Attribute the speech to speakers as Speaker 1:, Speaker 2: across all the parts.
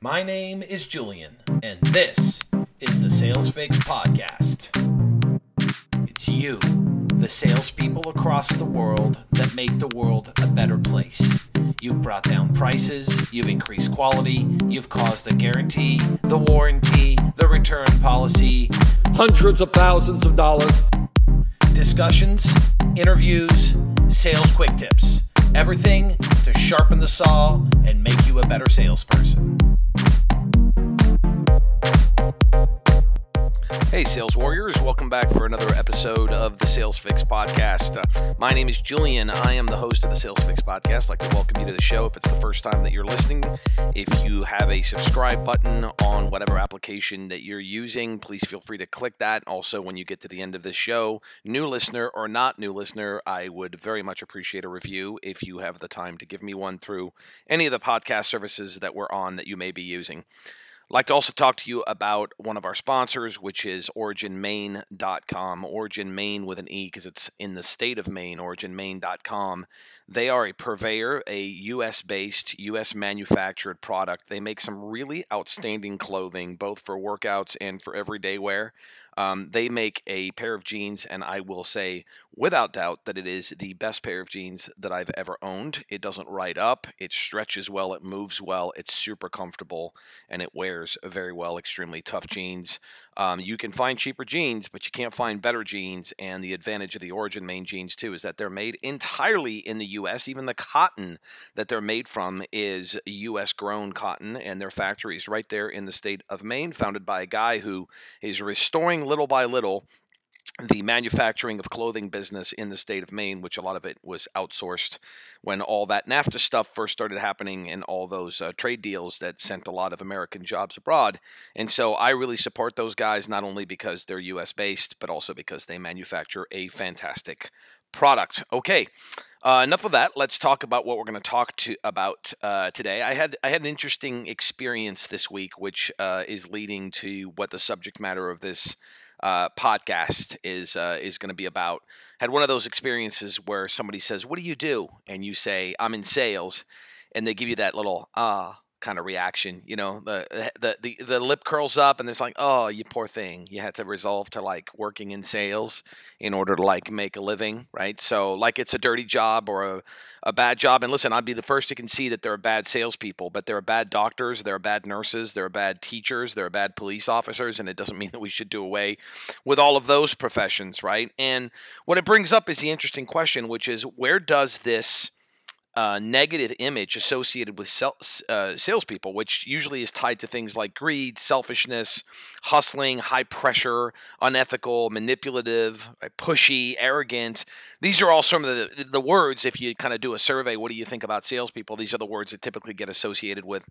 Speaker 1: My name is Julian, and this is the Sales Fix Podcast. It's you, the salespeople across the world that make the world a better place. You've brought down prices, you've increased quality, you've caused the guarantee, the warranty, the return policy,
Speaker 2: hundreds of thousands of dollars.
Speaker 1: discussions, interviews, sales quick tips. Everything to sharpen the saw and make you a better salesperson. Hey, sales warriors, welcome back for another episode of the Sales Fix podcast. Uh, my name is Julian. I am the host of the Sales Fix podcast. I'd like to welcome you to the show if it's the first time that you're listening. If you have a subscribe button on whatever application that you're using, please feel free to click that. Also, when you get to the end of this show, new listener or not new listener, I would very much appreciate a review if you have the time to give me one through any of the podcast services that we're on that you may be using. Like to also talk to you about one of our sponsors, which is OriginMaine.com. Origin Maine with an E because it's in the state of Maine, OriginMaine.com. They are a purveyor, a US based, US manufactured product. They make some really outstanding clothing, both for workouts and for everyday wear. Um, they make a pair of jeans, and I will say without doubt that it is the best pair of jeans that I've ever owned. It doesn't ride up, it stretches well, it moves well, it's super comfortable, and it wears very well. Extremely tough jeans. Um, you can find cheaper jeans, but you can't find better jeans. And the advantage of the Origin Maine jeans, too, is that they're made entirely in the U.S. Even the cotton that they're made from is U.S. grown cotton, and their factory is right there in the state of Maine, founded by a guy who is restoring little by little the manufacturing of clothing business in the state of Maine, which a lot of it was outsourced when all that NAFTA stuff first started happening and all those uh, trade deals that sent a lot of American jobs abroad. And so I really support those guys, not only because they're US based, but also because they manufacture a fantastic product. Okay. Uh, enough of that. Let's talk about what we're going to talk to about uh, today. I had I had an interesting experience this week, which uh, is leading to what the subject matter of this uh, podcast is uh, is going to be about. Had one of those experiences where somebody says, "What do you do?" and you say, "I'm in sales," and they give you that little ah kind of reaction. You know, the eh, the the, the lip curls up, and it's like, "Oh, you poor thing. You had to resolve to like working in sales in order to like make a living, right?" So like it's a dirty job or a a bad job. And listen, I'd be the first to concede that there are bad salespeople, but there are bad doctors, there are bad nurses, there are bad teachers, there are bad police officers, and it doesn't mean that we should do away with all of those professions, right? And what it brings up is the interesting question, which is where does this uh, negative image associated with sel- uh, salespeople, which usually is tied to things like greed, selfishness, hustling, high pressure, unethical, manipulative, right, pushy, arrogant. These are all some of the, the words, if you kind of do a survey, what do you think about salespeople? These are the words that typically get associated with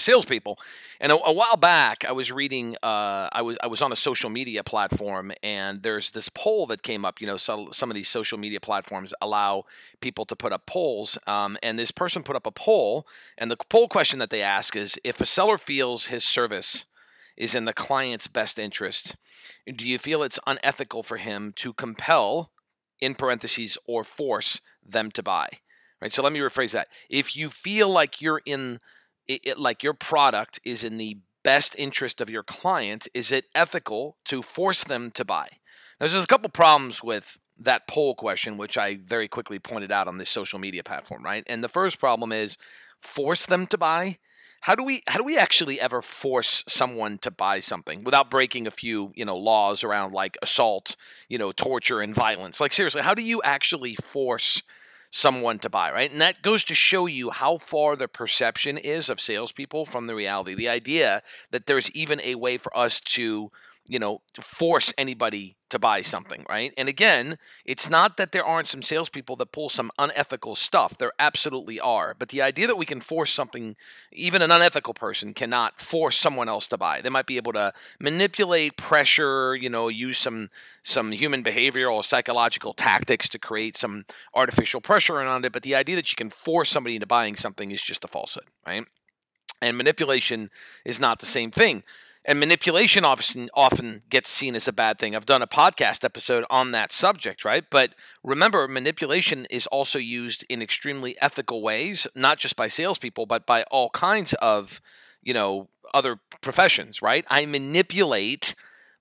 Speaker 1: salespeople. And a, a, while back, I was reading. Uh, I was I was on a social media platform, and there's this poll that came up. You know, so, some of these social media platforms allow people to put up polls, um, and this person put up a poll, and the poll question that they ask is: If a seller feels his service is in the client's best interest, do you feel it's unethical for him to compel, in parentheses, or force them to buy? Right. So let me rephrase that. If you feel like you're in it, it, like your product is in the best interest of your client, is it ethical to force them to buy? Now, there's a couple problems with that poll question, which I very quickly pointed out on this social media platform, right? And the first problem is force them to buy. How do we how do we actually ever force someone to buy something without breaking a few, you know, laws around like assault, you know, torture and violence? Like seriously, how do you actually force someone to buy, right? And that goes to show you how far the perception is of salespeople from the reality. The idea that there's even a way for us to, you know, force anybody to buy something, right? And again, it's not that there aren't some salespeople that pull some unethical stuff. There absolutely are. But the idea that we can force something, even an unethical person cannot force someone else to buy. They might be able to manipulate pressure, you know, use some some human behavioral or psychological tactics to create some artificial pressure around it. But the idea that you can force somebody into buying something is just a falsehood, right? And manipulation is not the same thing and manipulation often often gets seen as a bad thing. I've done a podcast episode on that subject, right? But remember, manipulation is also used in extremely ethical ways, not just by salespeople, but by all kinds of you know, other professions, right? I manipulate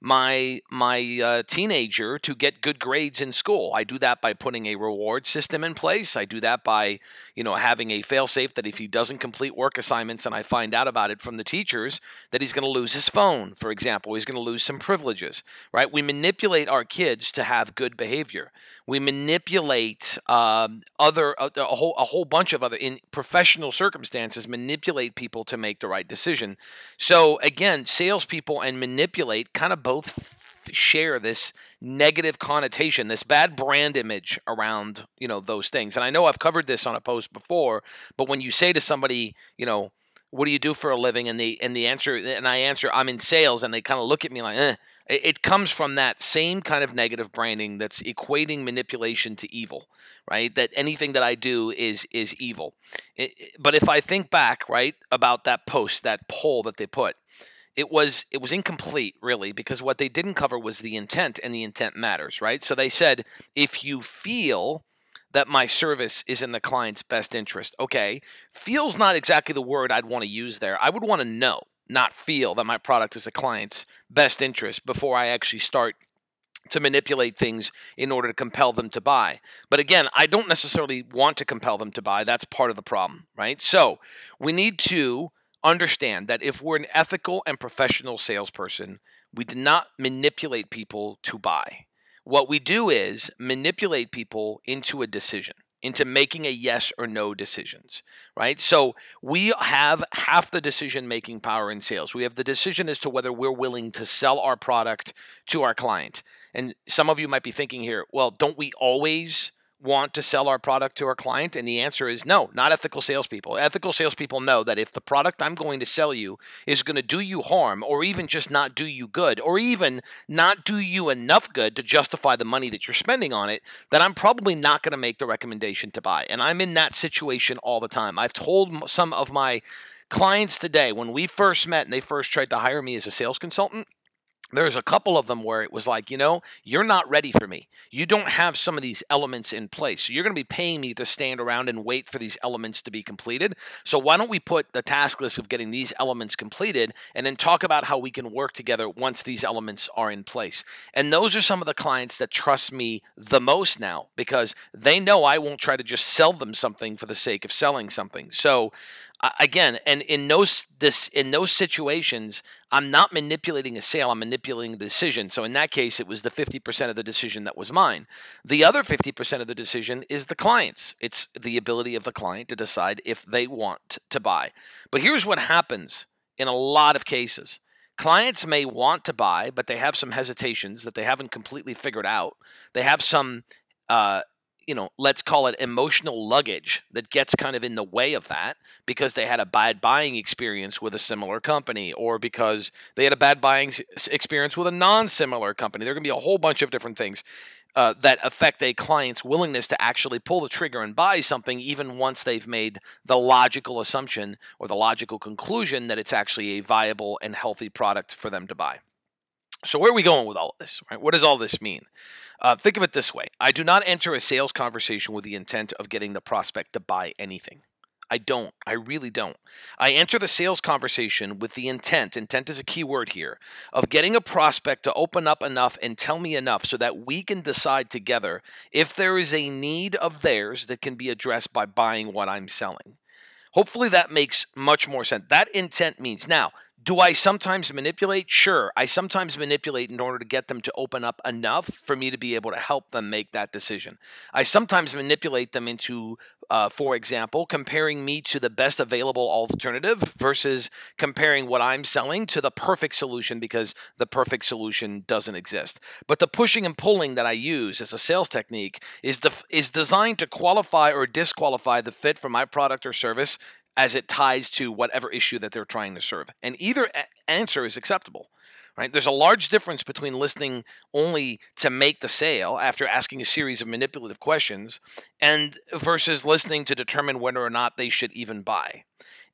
Speaker 1: my my uh, teenager to get good grades in school. I do that by putting a reward system in place. I do that by you know having a failsafe that if he doesn't complete work assignments and I find out about it from the teachers that he's going to lose his phone, for example, he's going to lose some privileges. Right? We manipulate our kids to have good behavior. We manipulate um, other a, a whole a whole bunch of other in professional circumstances manipulate people to make the right decision. So again, salespeople and manipulate kind of both both share this negative connotation, this bad brand image around, you know, those things. And I know I've covered this on a post before, but when you say to somebody, you know, what do you do for a living? And the and the answer and I answer, I'm in sales, and they kind of look at me like, eh. It comes from that same kind of negative branding that's equating manipulation to evil, right? That anything that I do is is evil. but if I think back, right, about that post, that poll that they put, it was it was incomplete really because what they didn't cover was the intent and the intent matters right so they said if you feel that my service is in the client's best interest okay feels not exactly the word i'd want to use there i would want to know not feel that my product is the client's best interest before i actually start to manipulate things in order to compel them to buy. But again, I don't necessarily want to compel them to buy. That's part of the problem, right? So we need to understand that if we're an ethical and professional salesperson, we do not manipulate people to buy. What we do is manipulate people into a decision, into making a yes or no decisions, right? So we have half the decision making power in sales. We have the decision as to whether we're willing to sell our product to our client. And some of you might be thinking here, well, don't we always want to sell our product to our client? And the answer is no, not ethical salespeople. Ethical salespeople know that if the product I'm going to sell you is going to do you harm, or even just not do you good, or even not do you enough good to justify the money that you're spending on it, then I'm probably not going to make the recommendation to buy. And I'm in that situation all the time. I've told some of my clients today when we first met and they first tried to hire me as a sales consultant there's a couple of them where it was like, you know, you're not ready for me. You don't have some of these elements in place. So you're going to be paying me to stand around and wait for these elements to be completed. So why don't we put the task list of getting these elements completed and then talk about how we can work together once these elements are in place. And those are some of the clients that trust me the most now because they know I won't try to just sell them something for the sake of selling something. So again, and in those this in those situations, I'm not manipulating a sale. I'm manipulating the decision. So in that case, it was the 50% of the decision that was mine. The other 50% of the decision is the client's. It's the ability of the client to decide if they want to buy. But here's what happens in a lot of cases. Clients may want to buy, but they have some hesitations that they haven't completely figured out. They have some uh, you know, let's call it emotional luggage that gets kind of in the way of that because they had a bad buying experience with a similar company or because they had a bad buying experience with a non similar company. There are going to be a whole bunch of different things uh, that affect a client's willingness to actually pull the trigger and buy something, even once they've made the logical assumption or the logical conclusion that it's actually a viable and healthy product for them to buy. So, where are we going with all of this? Right? What does all this mean? Uh, think of it this way I do not enter a sales conversation with the intent of getting the prospect to buy anything. I don't. I really don't. I enter the sales conversation with the intent, intent is a key word here, of getting a prospect to open up enough and tell me enough so that we can decide together if there is a need of theirs that can be addressed by buying what I'm selling. Hopefully that makes much more sense. That intent means now, do I sometimes manipulate? Sure. I sometimes manipulate in order to get them to open up enough for me to be able to help them make that decision. I sometimes manipulate them into, uh, for example, comparing me to the best available alternative versus comparing what I'm selling to the perfect solution because the perfect solution doesn't exist. But the pushing and pulling that I use as a sales technique is, def- is designed to qualify or disqualify the fit for my product or service as it ties to whatever issue that they're trying to serve. And either a- answer is acceptable. Right? There's a large difference between listening only to make the sale after asking a series of manipulative questions and versus listening to determine whether or not they should even buy.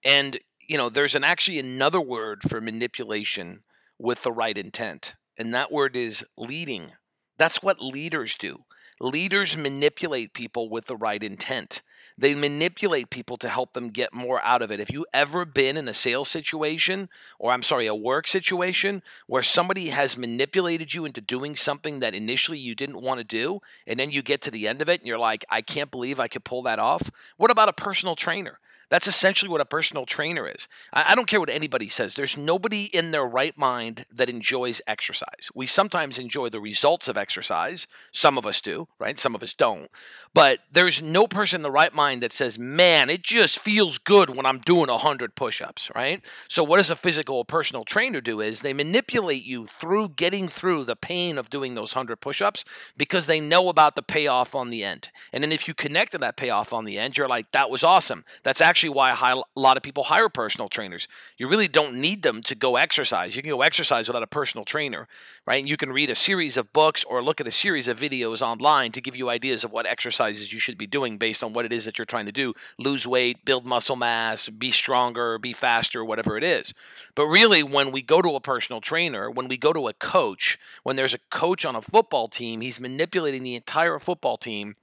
Speaker 1: And you know, there's an actually another word for manipulation with the right intent, and that word is leading. That's what leaders do. Leaders manipulate people with the right intent. They manipulate people to help them get more out of it. Have you ever been in a sales situation, or I'm sorry, a work situation, where somebody has manipulated you into doing something that initially you didn't want to do, and then you get to the end of it and you're like, I can't believe I could pull that off? What about a personal trainer? That's essentially what a personal trainer is. I, I, don't care what anybody says. There's nobody in their right mind that enjoys exercise. We sometimes enjoy the results of exercise. Some of us do, right? Some of us don't. But there's no person in the right mind that says, man, it just feels good when I'm doing 100 push ups, right? So, what does a physical personal trainer do is they manipulate you through getting through the pain of doing those 100 push ups because they know about the payoff on the end. And then if you connect to that payoff on the end, you're like, that was awesome. That's actually actually why a lot of people hire personal trainers. You really don't need them to go exercise. You can go exercise without a personal trainer, right? And You can read a series of books or look at a series of videos online to give you ideas of what exercises you should be doing based on what it is that you're trying to do lose weight, build muscle mass, be stronger, be faster, whatever it is. But really, when we go to a personal trainer, when we go to a coach, when there's a coach on a football team, he's manipulating the entire football team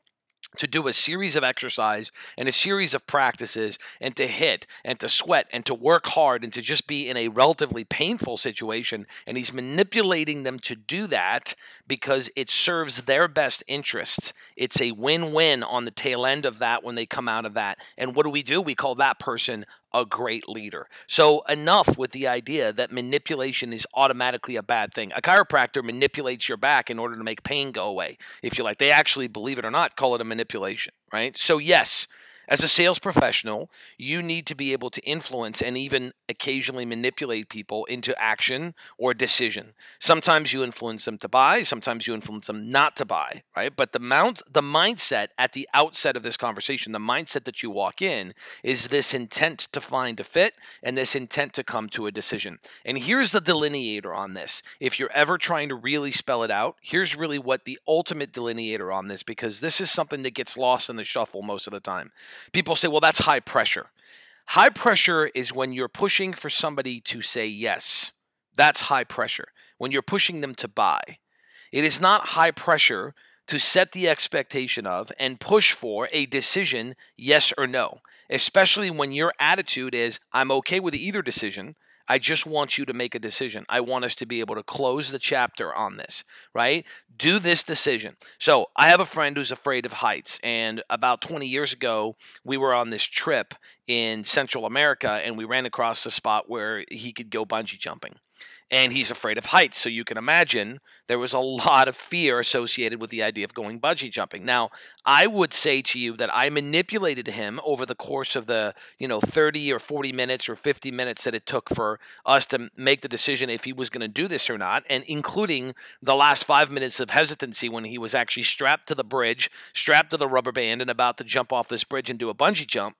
Speaker 1: to do a series of exercise and a series of practices and to hit and to sweat and to work hard and to just be in a relatively painful situation. And he's manipulating them to do that because it serves their best interests. It's a win-win on the tail end of that when they come out of that. And what do we do? We call that person a great leader. So, enough with the idea that manipulation is automatically a bad thing. A chiropractor manipulates your back in order to make pain go away. If you like, they actually, believe it or not, call it a manipulation, right? So, yes, as a sales professional, you need to be able to influence and even occasionally manipulate people into action or decision. Sometimes you influence them to buy, sometimes you influence them not to buy, right? But the mount the mindset at the outset of this conversation, the mindset that you walk in is this intent to find a fit and this intent to come to a decision. And here's the delineator on this. If you're ever trying to really spell it out, here's really what the ultimate delineator on this because this is something that gets lost in the shuffle most of the time. People say, well, that's high pressure. High pressure is when you're pushing for somebody to say yes. That's high pressure. When you're pushing them to buy. It is not high pressure to set the expectation of and push for a decision, yes or no, especially when your attitude is, I'm okay with either decision. I just want you to make a decision. I want us to be able to close the chapter on this, right? Do this decision. So, I have a friend who's afraid of heights. And about 20 years ago, we were on this trip in Central America and we ran across a spot where he could go bungee jumping and he's afraid of heights. So you can imagine there was a lot of fear associated with the idea of going bungee jumping. Now, I would say to you that I manipulated him over the course of the, you know, 30 or 40 minutes or 50 minutes that it took for us to make the decision if he was going to do this or not, and including the last five minutes of hesitancy when he was actually strapped to the bridge, strapped to the rubber band, and about to jump off this bridge and do a bungee jump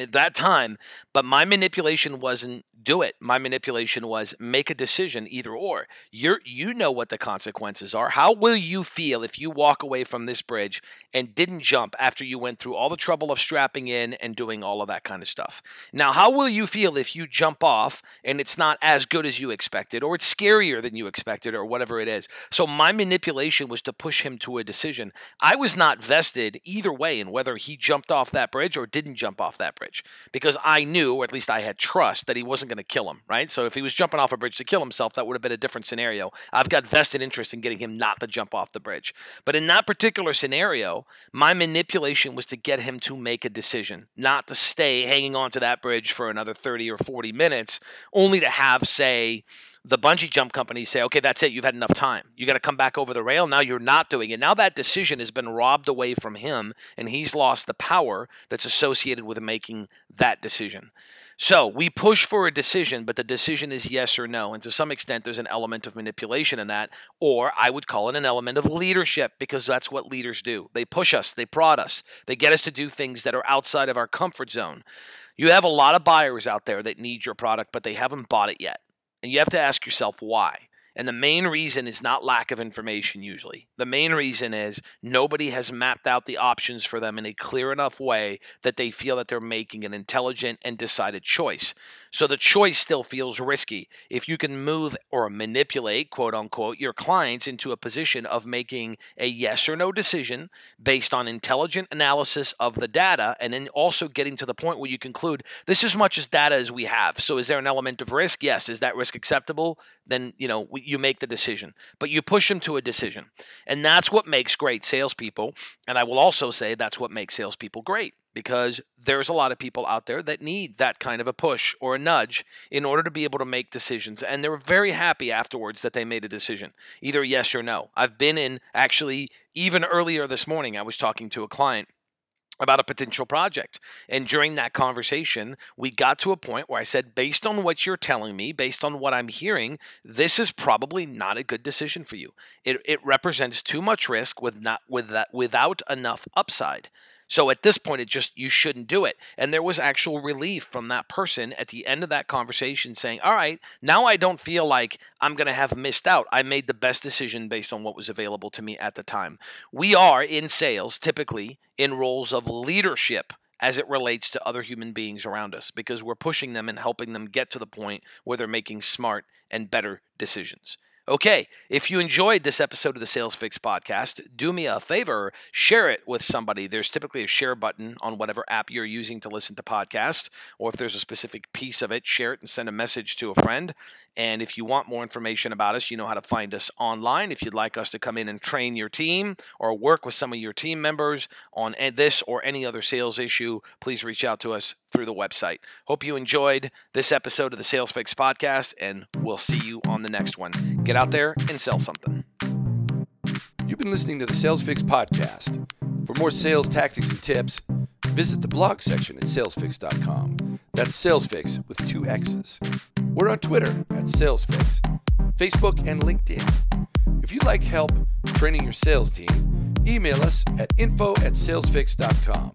Speaker 1: at that time, but my manipulation wasn't do it. My manipulation was make a decision either or. You're you know what the consequences are. How will you feel if you walk away from this bridge and didn't jump after you went through all the trouble of strapping in and doing all of that kind of stuff? Now, how will you feel if you jump off and it's not as good as you expected or it's scarier than you expected or whatever it is? So my manipulation was to push him to a decision. I was not vested either way in whether he jumped off that bridge or didn't jump off that bridge because I knew or at least I had trust that he wasn't going to kill him, right? So if he was jumping off a bridge to kill himself, that would have been a different scenario. I've got vested interest in getting him not to jump off the bridge. But in that particular scenario, my manipulation was to get him to make a decision, not to stay hanging on to that bridge for another 30 or 40 minutes, only to have, say, the bungee jump companies say, okay, that's it. You've had enough time. You got to come back over the rail. Now you're not doing it. Now that decision has been robbed away from him, and he's lost the power that's associated with making that decision. So we push for a decision, but the decision is yes or no. And to some extent, there's an element of manipulation in that, or I would call it an element of leadership because that's what leaders do. They push us, they prod us, they get us to do things that are outside of our comfort zone. You have a lot of buyers out there that need your product, but they haven't bought it yet. And you have to ask yourself why. And the main reason is not lack of information, usually. The main reason is nobody has mapped out the options for them in a clear enough way that they feel that they're making an intelligent and decided choice. So the choice still feels risky. If you can move or manipulate, quote unquote, your clients into a position of making a yes or no decision based on intelligent analysis of the data, and then also getting to the point where you conclude this is as much as data as we have. So is there an element of risk? Yes. Is that risk acceptable? Then, you know, you make the decision, but you push them to a decision. And that's what makes great salespeople. And I will also say that's what makes salespeople great because there's a lot of people out there that need that kind of a push or a nudge in order to be able to make decisions. And they're very happy afterwards that they made a decision, either yes or no. I've been in actually, even earlier this morning, I was talking to a client about a potential project. And during that conversation, we got to a point where I said, based on what you're telling me, based on what I'm hearing, this is probably not a good decision for you. It, it represents too much risk with not with that without enough upside. So at this point, it just, you shouldn't do it. And there was actual relief from that person at the end of that conversation saying, all right, now I don't feel like I'm going to have missed out. I made the best decision based on what was available to me at the time. We are in sales typically in roles of leadership as it relates to other human beings around us because we're pushing them and helping them get to the point where they're making smart and better decisions. Okay, if you enjoyed this episode of the Sales Fix podcast, do me a favor, share it with somebody. There's typically a share button on whatever app you're using to listen to podcasts, or if there's a specific piece of it, share it and send a message to a friend. And if you want more information about us, you know how to find us online. If you'd like us to come in and train your team or work with some of your team members on this or any other sales issue, please reach out to us through the website. Hope you enjoyed this episode of the Sales Fix podcast, and we'll see you on the next one. Get out there and sell something.
Speaker 3: You've been listening to the Sales Fix podcast. For more sales tactics and tips, visit the blog section at salesfix.com. That's salesfix with two X's. We're on Twitter at salesfix, Facebook, and LinkedIn. If you'd like help training your sales team, email us at info at salesfix.com.